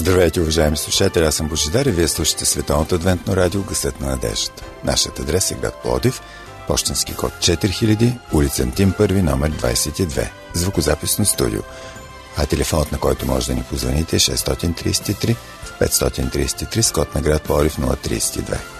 Здравейте, уважаеми слушатели, аз съм Божидар и вие слушате Световното адвентно радио Гъсът на надеждата. Нашият адрес е град Плодив, почтенски код 4000, улица Антим 1, номер 22, звукозаписно студио. А телефонът, на който може да ни позвоните е 633 533 с код на град Плодив 032.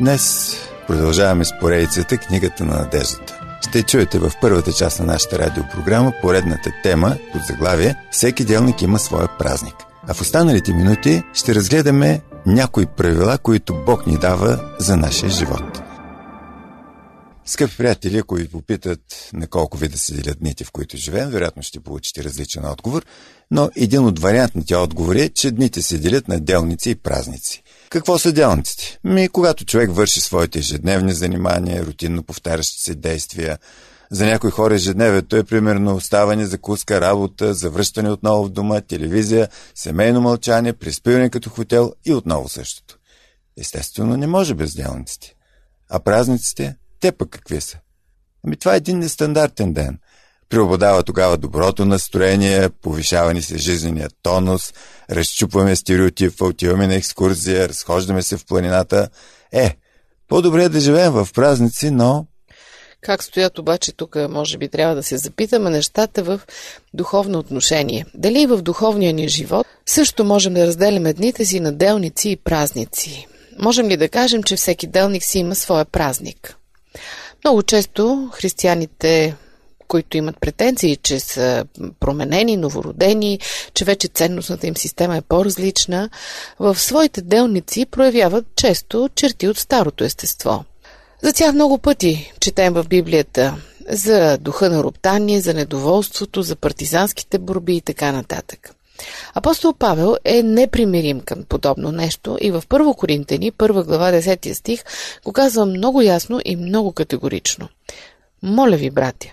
Днес продължаваме с поредицата Книгата на надеждата. Ще чуете в първата част на нашата радиопрограма поредната тема под заглавие Всеки делник има своя празник. А в останалите минути ще разгледаме някои правила, които Бог ни дава за нашия живот. Скъпи приятели, ако ви попитат на колко вида се делят дните, в които живеем, вероятно ще получите различен отговор, но един от вариантните отговори е, че дните се делят на делници и празници. Какво са делниците? Ми, когато човек върши своите ежедневни занимания, рутинно повтарящи се действия, за някои хора ежедневието е примерно оставане, закуска, работа, завръщане отново в дома, телевизия, семейно мълчание, приспиване като хотел и отново същото. Естествено, не може без делниците. А празниците? Те пък какви са? Ами това е един нестандартен ден. Преобладава тогава доброто настроение, повишаване се жизнения тонус, разчупваме стереотипа, отиваме на екскурзия, разхождаме се в планината. Е, по-добре е да живеем в празници, но... Как стоят обаче тук, може би трябва да се запитаме нещата в духовно отношение. Дали в духовния ни живот също можем да разделяме дните си на делници и празници? Можем ли да кажем, че всеки делник си има своя празник? Много често християните които имат претенции, че са променени, новородени, че вече ценностната им система е по-различна, в своите делници проявяват често черти от старото естество. За тях много пъти четем в Библията за духа на роптание, за недоволството, за партизанските борби и така нататък. Апостол Павел е непримирим към подобно нещо и в 1 Коринтени, 1 глава 10 стих, го казва много ясно и много категорично. Моля ви, братя,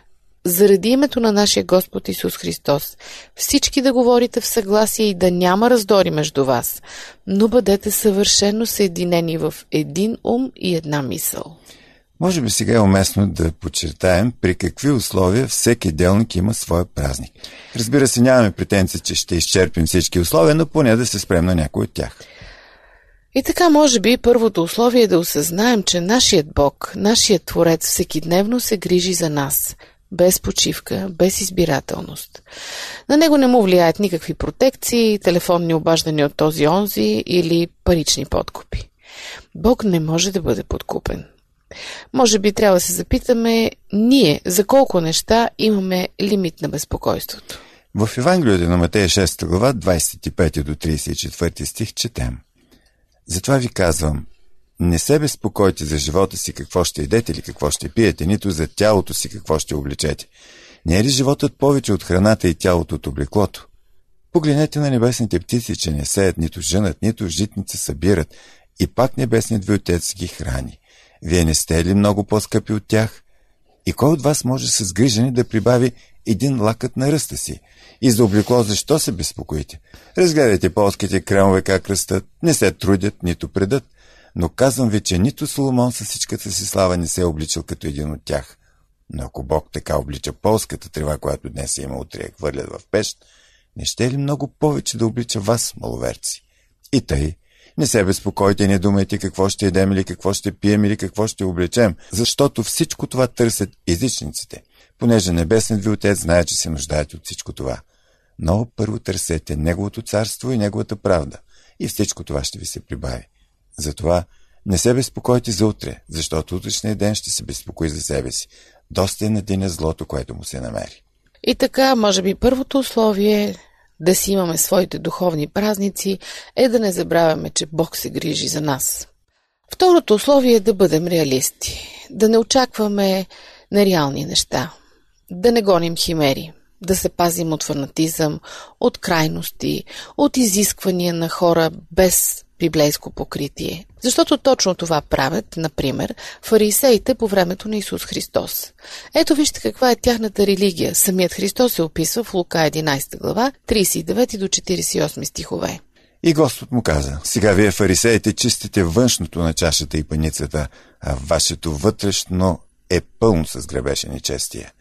заради името на нашия Господ Исус Христос, всички да говорите в съгласие и да няма раздори между вас, но бъдете съвършено съединени в един ум и една мисъл. Може би сега е уместно да подчертаем при какви условия всеки делник има своя празник. Разбира се, нямаме претенция, че ще изчерпим всички условия, но поне да се спрем на някой от тях. И така, може би, първото условие е да осъзнаем, че нашият Бог, нашият Творец всекидневно се грижи за нас, без почивка, без избирателност. На него не му влияят никакви протекции, телефонни обаждания от този онзи или парични подкупи. Бог не може да бъде подкупен. Може би трябва да се запитаме ние за колко неща имаме лимит на безпокойството. В Евангелието на Матея 6 глава 25 до 34 стих четем. Затова ви казвам, не се безпокойте за живота си какво ще едете или какво ще пиете, нито за тялото си какво ще облечете. Не е ли животът повече от храната и тялото от облеклото? Погледнете на небесните птици, че не сеят, нито женат, нито житници събират, и пак небесният ви отец ги храни. Вие не сте ли много по-скъпи от тях? И кой от вас може с грижани да прибави един лакът на ръста си? И за облекло защо се безпокоите? Разгледайте полските кремове как растат, не се трудят, нито предат. Но казвам ви, че нито Соломон със всичката си слава не се е обличал като един от тях. Но ако Бог така облича полската трева, която днес има утре хвърлят в пещ, не ще ли много повече да облича вас, маловерци? И тъй, не се безпокойте, не думайте какво ще едем или какво ще пием или какво ще облечем, защото всичко това търсят езичниците, понеже Небесният ви Отец знае, че се нуждаете от всичко това. Но първо търсете Неговото царство и Неговата правда, и всичко това ще ви се прибави. Затова не се безпокойте за утре, защото утрешния ден ще се безпокои за себе си. доста е на деня злото, което му се намери. И така, може би първото условие да си имаме своите духовни празници е да не забравяме, че Бог се грижи за нас. Второто условие е да бъдем реалисти, да не очакваме нереални неща, да не гоним химери, да се пазим от фанатизъм, от крайности, от изисквания на хора без библейско покритие. Защото точно това правят, например, фарисеите по времето на Исус Христос. Ето вижте каква е тяхната религия. Самият Христос се описва в Лука 11 глава, 39 до 48 стихове. И Господ му каза, сега вие фарисеите чистите външното на чашата и паницата, а вашето вътрешно е пълно с гребеше нечестия.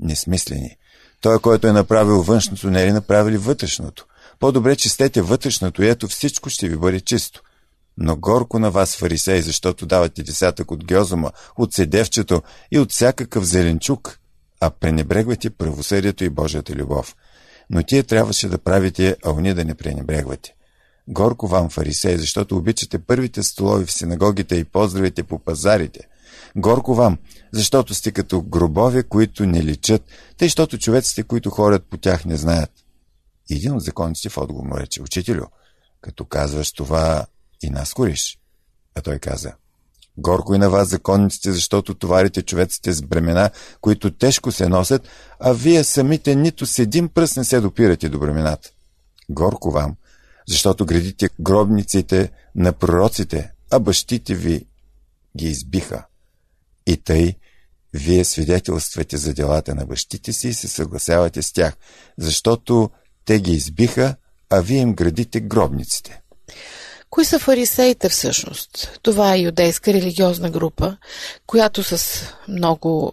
Несмислени. Той, който е направил външното, не е ли направили вътрешното? По-добре чистете вътрешното и ето всичко ще ви бъде чисто. Но горко на вас, фарисеи, защото давате десятък от гьозома, от седевчето и от всякакъв зеленчук, а пренебрегвате правосъдието и Божията любов. Но тие трябваше да правите, а уния да не пренебрегвате. Горко вам, фарисеи, защото обичате първите столови в синагогите и поздравите по пазарите. Горко вам, защото сте като гробове, които не личат, тъй, защото човеците, които ходят по тях, не знаят. Един от законите в отговор му рече, учителю, като казваш това и нас кориш. А той каза, горко и на вас законниците, защото товарите човеците с бремена, които тежко се носят, а вие самите нито с един пръст не се допирате до бремената. Горко вам, защото градите гробниците на пророците, а бащите ви ги избиха. И тъй, вие свидетелствате за делата на бащите си и се съгласявате с тях, защото те ги избиха, а вие им градите гробниците. Кои са фарисеите всъщност? Това е юдейска религиозна група, която с много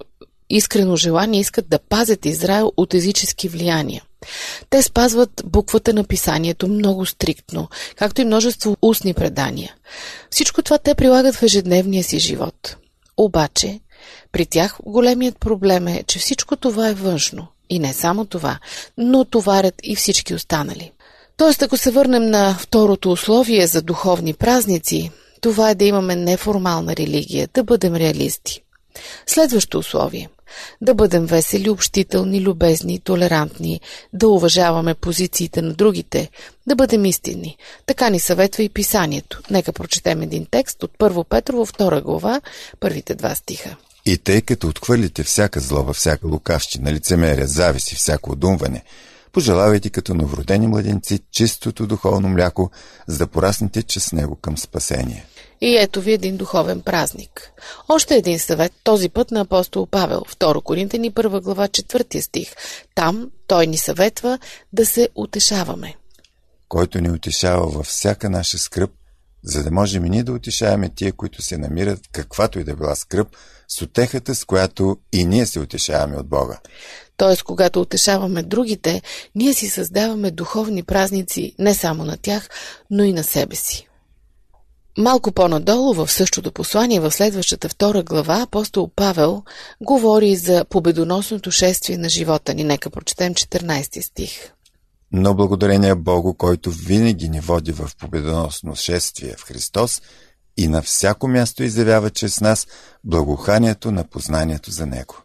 искрено желание искат да пазят Израел от езически влияния. Те спазват буквата на писанието много стриктно, както и множество устни предания. Всичко това те прилагат в ежедневния си живот. Обаче, при тях големият проблем е, че всичко това е външно. И не само това, но товарят и всички останали. Тоест, ако се върнем на второто условие за духовни празници, това е да имаме неформална религия, да бъдем реалисти. Следващо условие – да бъдем весели, общителни, любезни, толерантни, да уважаваме позициите на другите, да бъдем истинни. Така ни съветва и писанието. Нека прочетем един текст от 1 Петрово, 2 глава, първите два стиха. И тъй като отхвърлите всяка злоба, всяка лукавщина, лицемерие, зависи, всяко одумване, пожелавайте като новородени младенци чистото духовно мляко, за да пораснете чрез него към спасение. И ето ви един духовен празник. Още един съвет, този път на апостол Павел, 2 Коринтени 1 глава 4 стих. Там той ни съветва да се утешаваме. Който ни утешава във всяка наша скръп, за да можем и ние да утешаваме тия, които се намират каквато и да била скръп, с отехата, с която и ние се утешаваме от Бога. Тоест, когато утешаваме другите, ние си създаваме духовни празници не само на тях, но и на себе си. Малко по-надолу в същото послание, в следващата втора глава, апостол Павел говори за победоносното шествие на живота ни. Нека прочетем 14 стих. Но благодарение Богу, който винаги ни води в победоносно шествие в Христос и на всяко място изявява чрез нас благоханието на познанието за Него.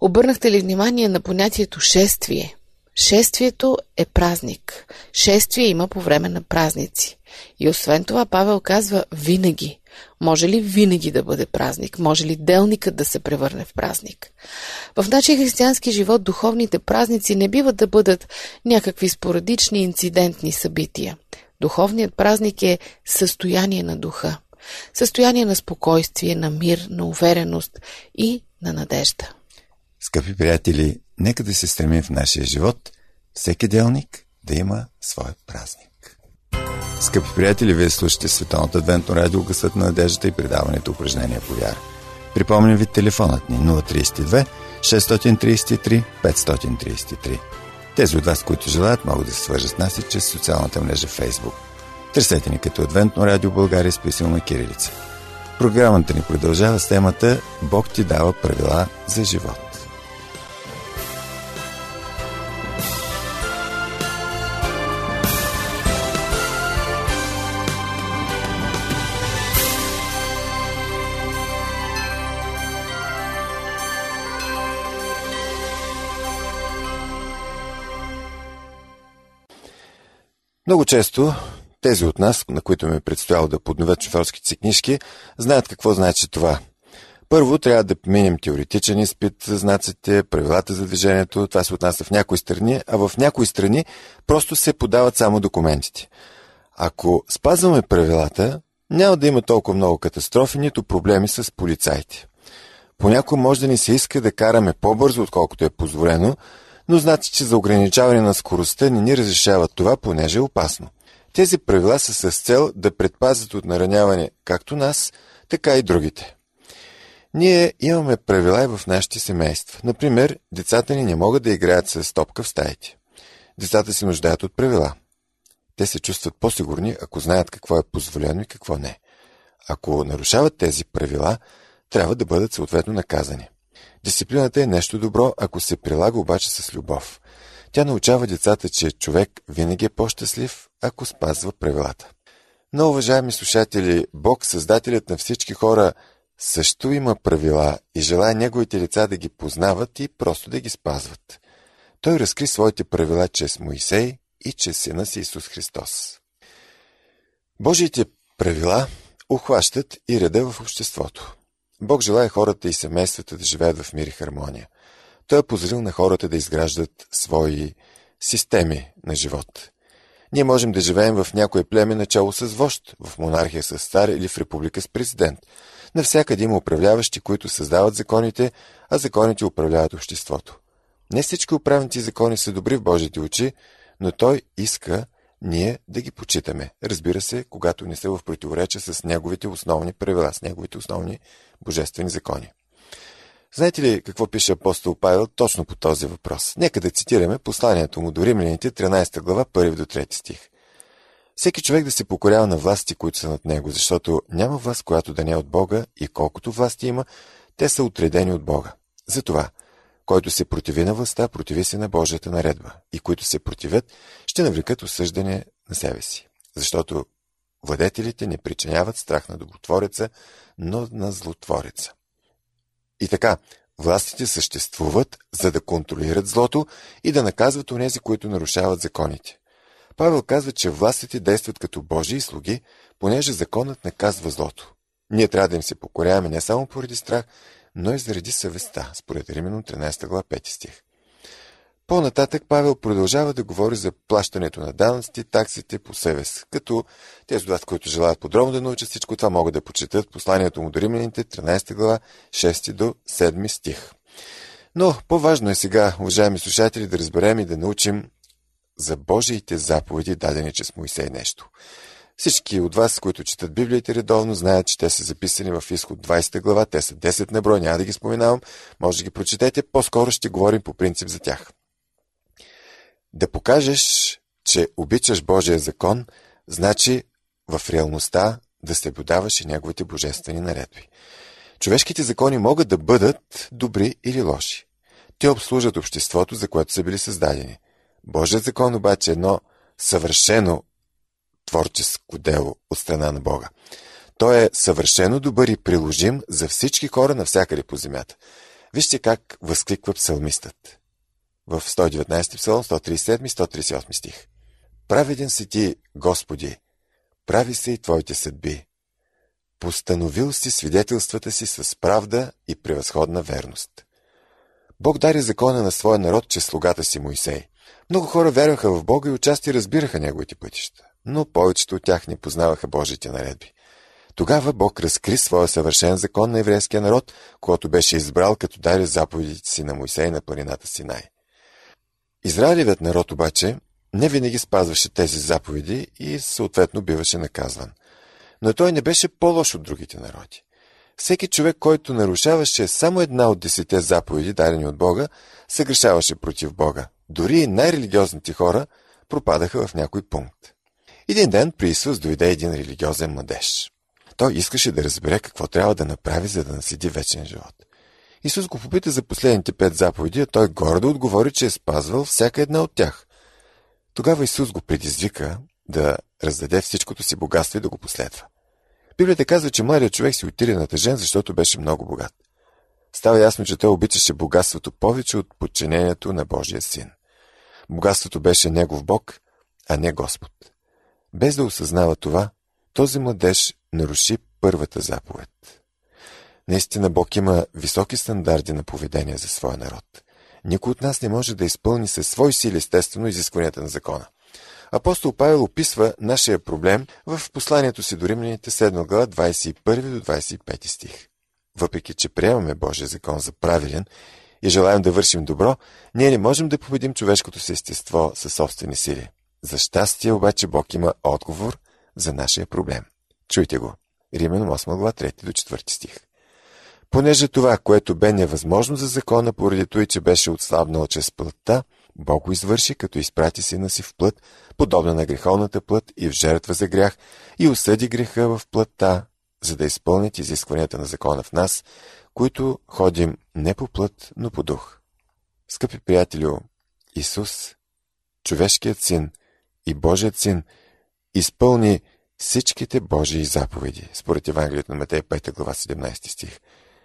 Обърнахте ли внимание на понятието шествие? Шествието е празник. Шествие има по време на празници. И освен това Павел казва винаги. Може ли винаги да бъде празник? Може ли делникът да се превърне в празник? В нашия християнски живот духовните празници не биват да бъдат някакви спорадични инцидентни събития. Духовният празник е състояние на духа. Състояние на спокойствие, на мир, на увереност и на надежда. Скъпи приятели, нека да се стремим в нашия живот всеки делник да има своя празник. Скъпи приятели, вие слушате Световното адвентно радио Гъсът на надеждата и предаването упражнения по вяра. Припомням ви телефонът ни 032 633 533. Тези от вас, които желаят, могат да се свържат с нас и чрез социалната мрежа Facebook. Търсете ни като Адвентно радио България с писална кирилица. Програмата ни продължава с темата Бог ти дава правила за живот. Много често тези от нас, на които ме е предстояло да подновят шофьорските си книжки, знаят какво значи това. Първо трябва да минем теоретичен изпит знаците, правилата за движението. Това се отнася в някои страни, а в някои страни просто се подават само документите. Ако спазваме правилата, няма да има толкова много катастрофи, нито проблеми с полицайите. Понякога може да ни се иска да караме по-бързо, отколкото е позволено, но значи, че за ограничаване на скоростта не ни разрешават това, понеже е опасно. Тези правила са с цел да предпазят от нараняване както нас, така и другите. Ние имаме правила и в нашите семейства. Например, децата ни не могат да играят с топка в стаите. Децата се нуждаят от правила. Те се чувстват по-сигурни, ако знаят какво е позволено и какво не. Ако нарушават тези правила, трябва да бъдат съответно наказани. Дисциплината е нещо добро, ако се прилага обаче с любов. Тя научава децата, че човек винаги е по-щастлив, ако спазва правилата. Но, уважаеми слушатели, Бог, създателят на всички хора, също има правила и желая неговите лица да ги познават и просто да ги спазват. Той разкри своите правила чрез Моисей и чрез Сина си Исус Христос. Божиите правила ухващат и реда в обществото. Бог желая хората и семействата да живеят в мир и хармония. Той е позрил на хората да изграждат свои системи на живот. Ние можем да живеем в някое племе начало с вожд, в монархия с цар или в република с президент. Навсякъде има управляващи, които създават законите, а законите управляват обществото. Не всички управници закони са добри в Божите очи, но той иска ние да ги почитаме. Разбира се, когато не са в противоречие с неговите основни правила, с неговите основни божествени закони. Знаете ли какво пише апостол Павел точно по този въпрос? Нека да цитираме посланието му до римляните, 13 глава, 1 до 3 стих. Всеки човек да се покорява на власти, които са над него, защото няма власт, която да не е от Бога и колкото власти има, те са отредени от Бога. Затова, който се противи на властта, противи се на Божията наредба. И които се противят, ще навлекат осъждане на себе си. Защото владетелите не причиняват страх на добротвореца, но на злотвореца. И така, властите съществуват, за да контролират злото и да наказват онези, които нарушават законите. Павел казва, че властите действат като Божии слуги, понеже законът наказва злото. Ние трябва да им се покоряваме не само поради страх, но и заради съвестта, според Римено 13 глава 5 стих. По-нататък Павел продължава да говори за плащането на данъците, таксите по съвест, като тези от вас, които желаят подробно да научат всичко това, могат да почитат посланието му до римляните, 13 глава, 6 до 7 стих. Но по-важно е сега, уважаеми слушатели, да разберем и да научим за Божиите заповеди, дадени чрез Моисей нещо. Всички от вас, които четат Библията редовно, знаят, че те са записани в изход 20 глава. Те са 10 на брой, няма да ги споменавам. Може да ги прочетете. По-скоро ще говорим по принцип за тях. Да покажеш, че обичаш Божия закон, значи в реалността да съблюдаваш и неговите божествени наредби. Човешките закони могат да бъдат добри или лоши. Те обслужат обществото, за което са били създадени. Божият закон обаче е едно съвършено творческо дело от страна на Бога. Той е съвършено добър и приложим за всички хора навсякъде по земята. Вижте как възкликва псалмистът в 119 псалом, 137 138 стих. Праведен си ти, Господи, прави се и твоите съдби. Постановил си свидетелствата си с правда и превъзходна верност. Бог дари закона на своя народ чрез слугата си Моисей. Много хора вярваха в Бога и отчасти разбираха неговите пътища, но повечето от тях не познаваха Божите наредби. Тогава Бог разкри своя съвършен закон на еврейския народ, който беше избрал като дари заповедите си на Моисей на планината Синай. Израилевият народ обаче не винаги спазваше тези заповеди и съответно биваше наказван. Но той не беше по-лош от другите народи. Всеки човек, който нарушаваше само една от десете заповеди, дадени от Бога, се грешаваше против Бога. Дори и най-религиозните хора пропадаха в някой пункт. Един ден при Исус дойде един религиозен младеж. Той искаше да разбере какво трябва да направи, за да наследи вечен живот. Исус го попита за последните пет заповеди, а той гордо отговори, че е спазвал всяка една от тях. Тогава Исус го предизвика да раздаде всичкото си богатство и да го последва. Библията казва, че младият човек си отиде на тъжен, защото беше много богат. Става ясно, че той обичаше богатството повече от подчинението на Божия син. Богатството беше негов Бог, а не Господ. Без да осъзнава това, този младеж наруши първата заповед. Наистина Бог има високи стандарти на поведение за своя народ. Никой от нас не може да изпълни със свои сили естествено изискванията на закона. Апостол Павел описва нашия проблем в посланието си до римляните 7 глава 21 до 25 стих. Въпреки, че приемаме Божия закон за правилен и желаем да вършим добро, ние не можем да победим човешкото си естество със собствени сили. За щастие обаче Бог има отговор за нашия проблем. Чуйте го. Римен 8 глава 3 до 4 стих. Понеже това, което бе невъзможно за закона, поради той, че беше отслабнал чрез плътта, Бог го извърши, като изпрати сина си в плът, подобна на греховната плът и в жертва за грях, и осъди греха в плътта, за да изпълнят изискванията на закона в нас, които ходим не по плът, но по дух. Скъпи приятелю, Исус, човешкият син и Божият син, изпълни всичките Божии заповеди, според Евангелието на Матей 5 глава 17 стих.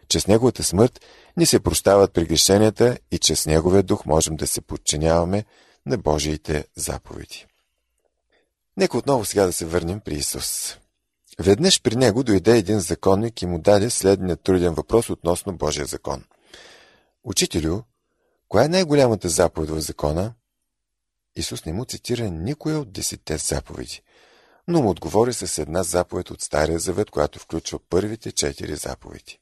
Чрез Неговата смърт ни се прощават прегрешенията и чрез Неговия дух можем да се подчиняваме на Божиите заповеди. Нека отново сега да се върнем при Исус. Веднъж при него дойде един законник и му даде следния труден въпрос относно Божия закон. Учителю, коя е най-голямата заповед в закона? Исус не му цитира никоя от десетте заповеди, но му отговори с една заповед от Стария завет, която включва първите четири заповеди.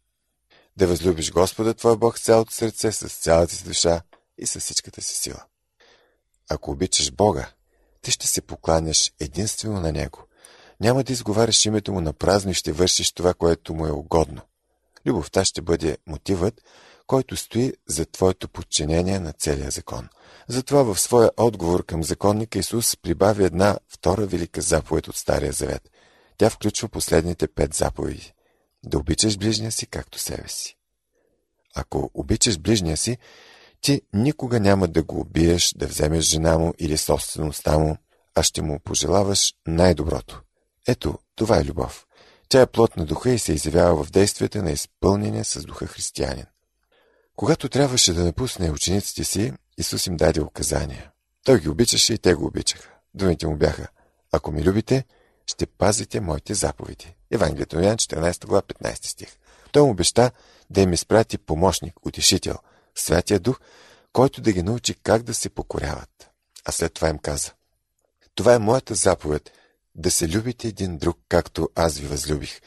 Да възлюбиш Господа твой Бог с цялото сърце, с цялата си душа и с всичката си сила. Ако обичаш Бога, ти ще се покланяш единствено на Него – няма да изговаряш името му на празно и ще вършиш това, което му е угодно. Любовта ще бъде мотивът, който стои за твоето подчинение на целия закон. Затова в своя отговор към законника Исус прибави една втора велика заповед от Стария Завет. Тя включва последните пет заповеди. Да обичаш ближния си както себе си. Ако обичаш ближния си, ти никога няма да го убиеш, да вземеш жена му или собствеността му, а ще му пожелаваш най-доброто. Ето, това е любов. Тя е плод на духа и се изявява в действията на изпълнение с духа християнин. Когато трябваше да напусне учениците си, Исус им даде указания. Той ги обичаше и те го обичаха. Думите му бяха, ако ми любите, ще пазите моите заповеди. Евангелието на Ян, 14 глава, 15 стих. Той му обеща да им изпрати помощник, утешител, Святия Дух, който да ги научи как да се покоряват. А след това им каза. Това е моята заповед – да се любите един друг, както аз ви възлюбих.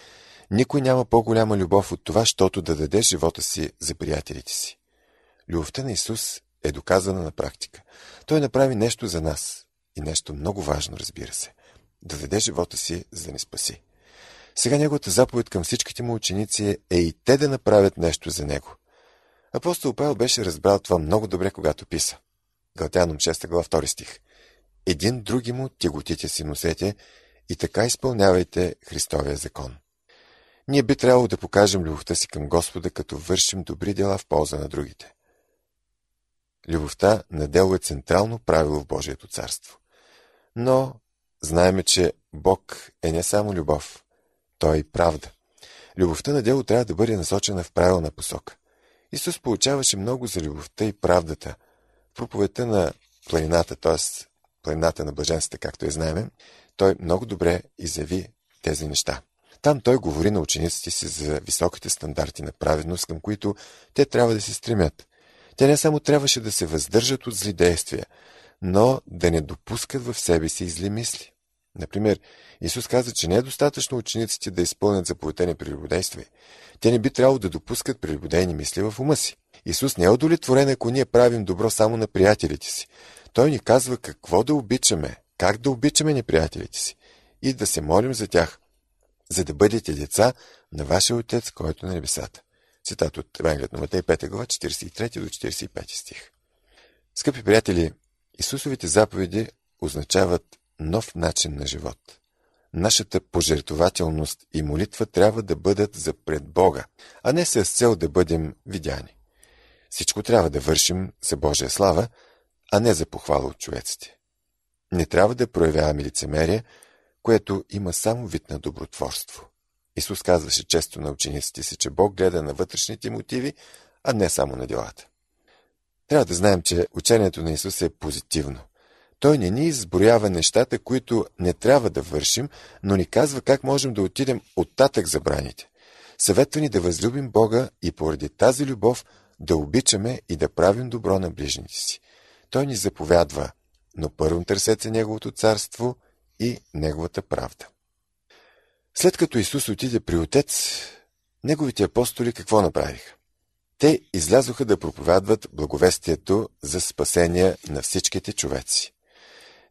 Никой няма по-голяма любов от това, щото да даде живота си за приятелите си. Любовта на Исус е доказана на практика. Той направи нещо за нас. И нещо много важно, разбира се. Да даде живота си, за да ни спаси. Сега неговата заповед към всичките му ученици е и те да направят нещо за него. Апостол Павел беше разбрал това много добре, когато писа. Галатяном 6 глава 2 стих един други му тяготите си носете и така изпълнявайте Христовия закон. Ние би трябвало да покажем любовта си към Господа, като вършим добри дела в полза на другите. Любовта на дело е централно правило в Божието царство. Но знаеме, че Бог е не само любов, Той е и правда. Любовта на дело трябва да бъде насочена в правилна посока. Исус получаваше много за любовта и правдата. В проповедта на планината, т.е планината на блаженствата, както я знаеме, той много добре изяви тези неща. Там той говори на учениците си за високите стандарти на праведност, към които те трябва да се стремят. Те не само трябваше да се въздържат от зли действия, но да не допускат в себе си зли мисли. Например, Исус каза, че не е достатъчно учениците да изпълнят заповедени прелюбодействия. Те не би трябвало да допускат прелюбодейни мисли в ума си. Исус не е удовлетворен, ако ние правим добро само на приятелите си. Той ни казва какво да обичаме, как да обичаме неприятелите си и да се молим за тях, за да бъдете деца на вашия Отец, който е на небесата. Цитат от Евангелието на Матей 5 глава 43 до 45 стих. Скъпи приятели, Исусовите заповеди означават нов начин на живот. Нашата пожертвователност и молитва трябва да бъдат за пред Бога, а не с цел да бъдем видяни. Всичко трябва да вършим за Божия слава, а не за похвала от човеците. Не трябва да проявяваме лицемерие, което има само вид на добротворство. Исус казваше често на учениците си, че Бог гледа на вътрешните мотиви, а не само на делата. Трябва да знаем, че учението на Исус е позитивно. Той не ни изброява нещата, които не трябва да вършим, но ни казва как можем да отидем оттатък забраните. Съветва ни да възлюбим Бога и поради тази любов да обичаме и да правим добро на ближните си. Той ни заповядва, но първо търсете Неговото царство и Неговата правда. След като Исус отиде при Отец, Неговите апостоли какво направиха? Те излязоха да проповядват благовестието за спасение на всичките човеци.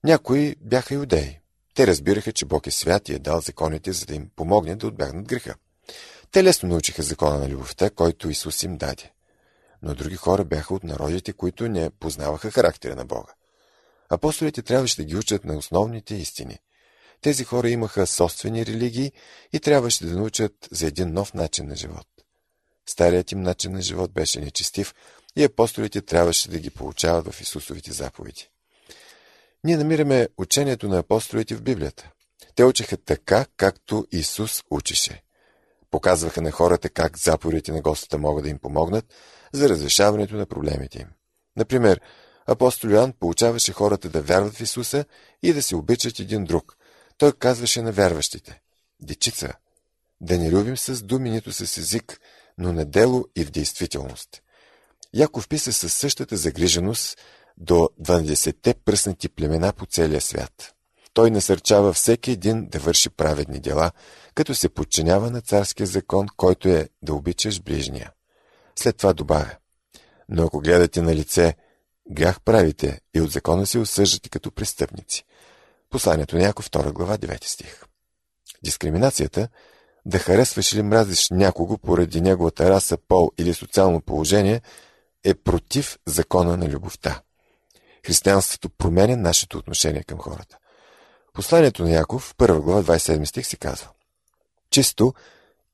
Някои бяха иудеи. Те разбираха, че Бог е свят и е дал законите, за да им помогне да отбягнат греха. Те лесно научиха закона на любовта, който Исус им даде. Но други хора бяха от народите, които не познаваха характера на Бога. Апостолите трябваше да ги учат на основните истини. Тези хора имаха собствени религии и трябваше да научат за един нов начин на живот. Старият им начин на живот беше нечестив и апостолите трябваше да ги получават в Исусовите заповеди. Ние намираме учението на апостолите в Библията. Те учеха така, както Исус учеше. Показваха на хората как заповедите на Господа могат да им помогнат за разрешаването на проблемите им. Например, апостол Йоан получаваше хората да вярват в Исуса и да се обичат един друг. Той казваше на вярващите – Дечица, да не любим с думи, нито с език, но на дело и в действителност. Яков писа със същата загриженост до 12-те пръснати племена по целия свят. Той насърчава всеки един да върши праведни дела, като се подчинява на царския закон, който е да обичаш ближния. След това добавя. Но ако гледате на лице, грях правите и от закона се осъждате като престъпници. Посланието на Яков 2 глава 9 стих. Дискриминацията да харесваш или мразиш някого поради неговата раса, пол или социално положение е против закона на любовта. Християнството променя нашето отношение към хората. Посланието на Яков, 1 глава 27 стих се казва Чисто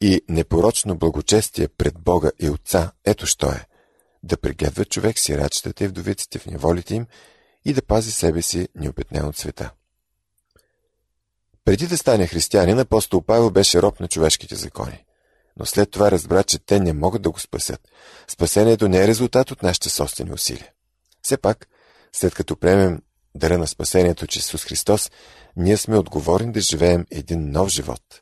и непорочно благочестие пред Бога и Отца, ето що е, да прегледва човек сирачетата и вдовиците в неволите им и да пази себе си необетнен от света. Преди да стане християнин, апостол Павел беше роб на човешките закони. Но след това разбра, че те не могат да го спасят. Спасението не е резултат от нашите собствени усилия. Все пак, след като приемем дара на спасението че Исус Христос, ние сме отговорни да живеем един нов живот.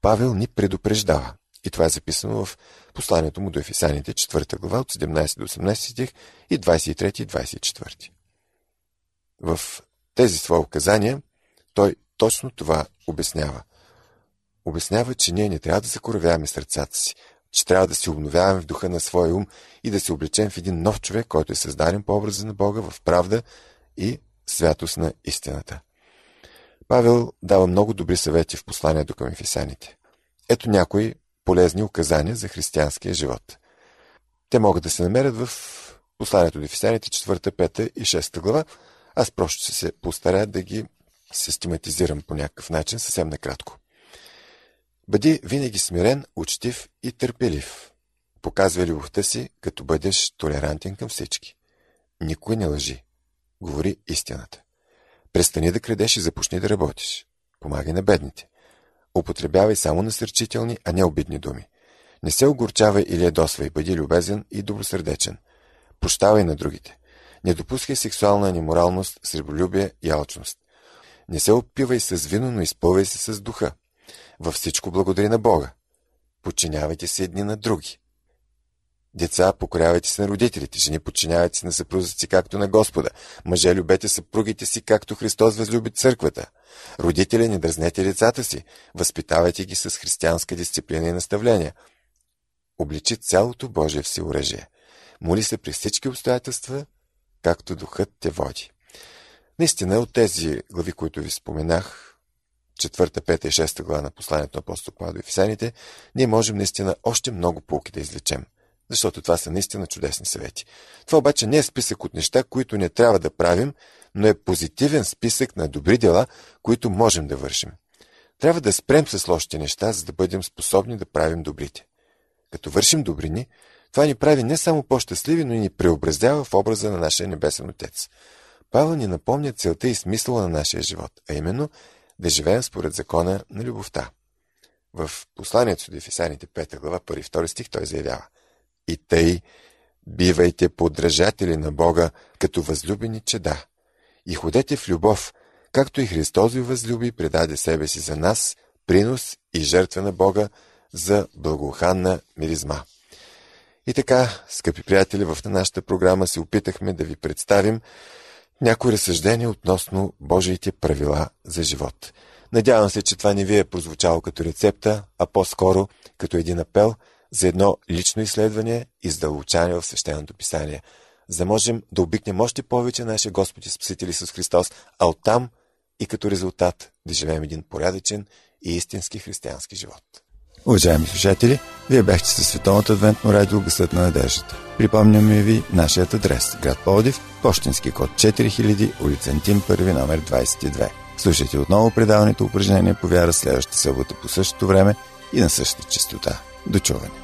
Павел ни предупреждава. И това е записано в посланието му до Ефисаните, 4 глава от 17 до 18 стих и 23 и 24. В тези свои указания той точно това обяснява. Обяснява, че ние не трябва да закоравяваме сърцата си, че трябва да се обновяваме в духа на своя ум и да се облечем в един нов човек, който е създаден по образа на Бога в правда и святост на истината. Павел дава много добри съвети в посланието към ефисаните. Ето някои полезни указания за християнския живот. Те могат да се намерят в посланието до ефисаните 4, 5 и 6 глава. Аз просто ще се постаря да ги систематизирам по някакъв начин, съвсем накратко. Бъди винаги смирен, учтив и търпелив. Показвай любовта си, като бъдеш толерантен към всички. Никой не лъжи. Говори истината. Престани да крадеш и започни да работиш. Помагай на бедните. Употребявай само насърчителни, а не обидни думи. Не се огорчавай или ядосвай, бъди любезен и добросърдечен. Прощавай на другите. Не допускай сексуална неморалност, сребролюбие и алчност. Не се опивай с вино, но изпълвай се с духа. Във всичко благодари на Бога. Подчинявайте се едни на други. Деца, покорявайте се на родителите, жени, подчинявайте се на съпрузите си, както на Господа. Мъже, любете съпругите си, както Христос възлюби църквата. Родители, не дразнете децата си, възпитавайте ги с християнска дисциплина и наставления. Обличи цялото Божие всеоръжие. Моли се при всички обстоятелства, както духът те води. Наистина, от тези глави, които ви споменах, четвърта, пета и шеста глава на посланието на апостол Павел и Ефесяните, ние можем наистина още много полки да извлечем защото това са наистина чудесни съвети. Това обаче не е списък от неща, които не трябва да правим, но е позитивен списък на добри дела, които можем да вършим. Трябва да спрем с лошите неща, за да бъдем способни да правим добрите. Като вършим добрини, това ни прави не само по-щастливи, но и ни преобразява в образа на нашия небесен Отец. Павел ни напомня целта и смисъла на нашия живот, а именно да живеем според закона на любовта. В посланието до Ефесаните 5 глава 1-2 стих той заявява И тъй, бивайте подражатели на Бога като възлюбени чеда и ходете в любов, както и Христос ви възлюби, предаде себе си за нас, принос и жертва на Бога за благоуханна миризма. И така, скъпи приятели, в нашата програма се опитахме да ви представим някои разсъждения относно Божиите правила за живот. Надявам се, че това не ви е прозвучало като рецепта, а по-скоро като един апел за едно лично изследване и задълбочаване в свещеното писание, за да можем да обикнем още повече нашия Господ и Спасител Исус Христос, а оттам и като резултат да живеем един порядъчен и истински християнски живот. Уважаеми слушатели, вие бяхте със Световното адвентно радио Гъсът на надеждата. Припомняме ви нашият адрес. Град Пловдив, почтенски код 4000, улица Антим, първи номер 22. Слушайте отново предаването упражнение по вяра следващата събота по същото време и на същата частота. До чуване!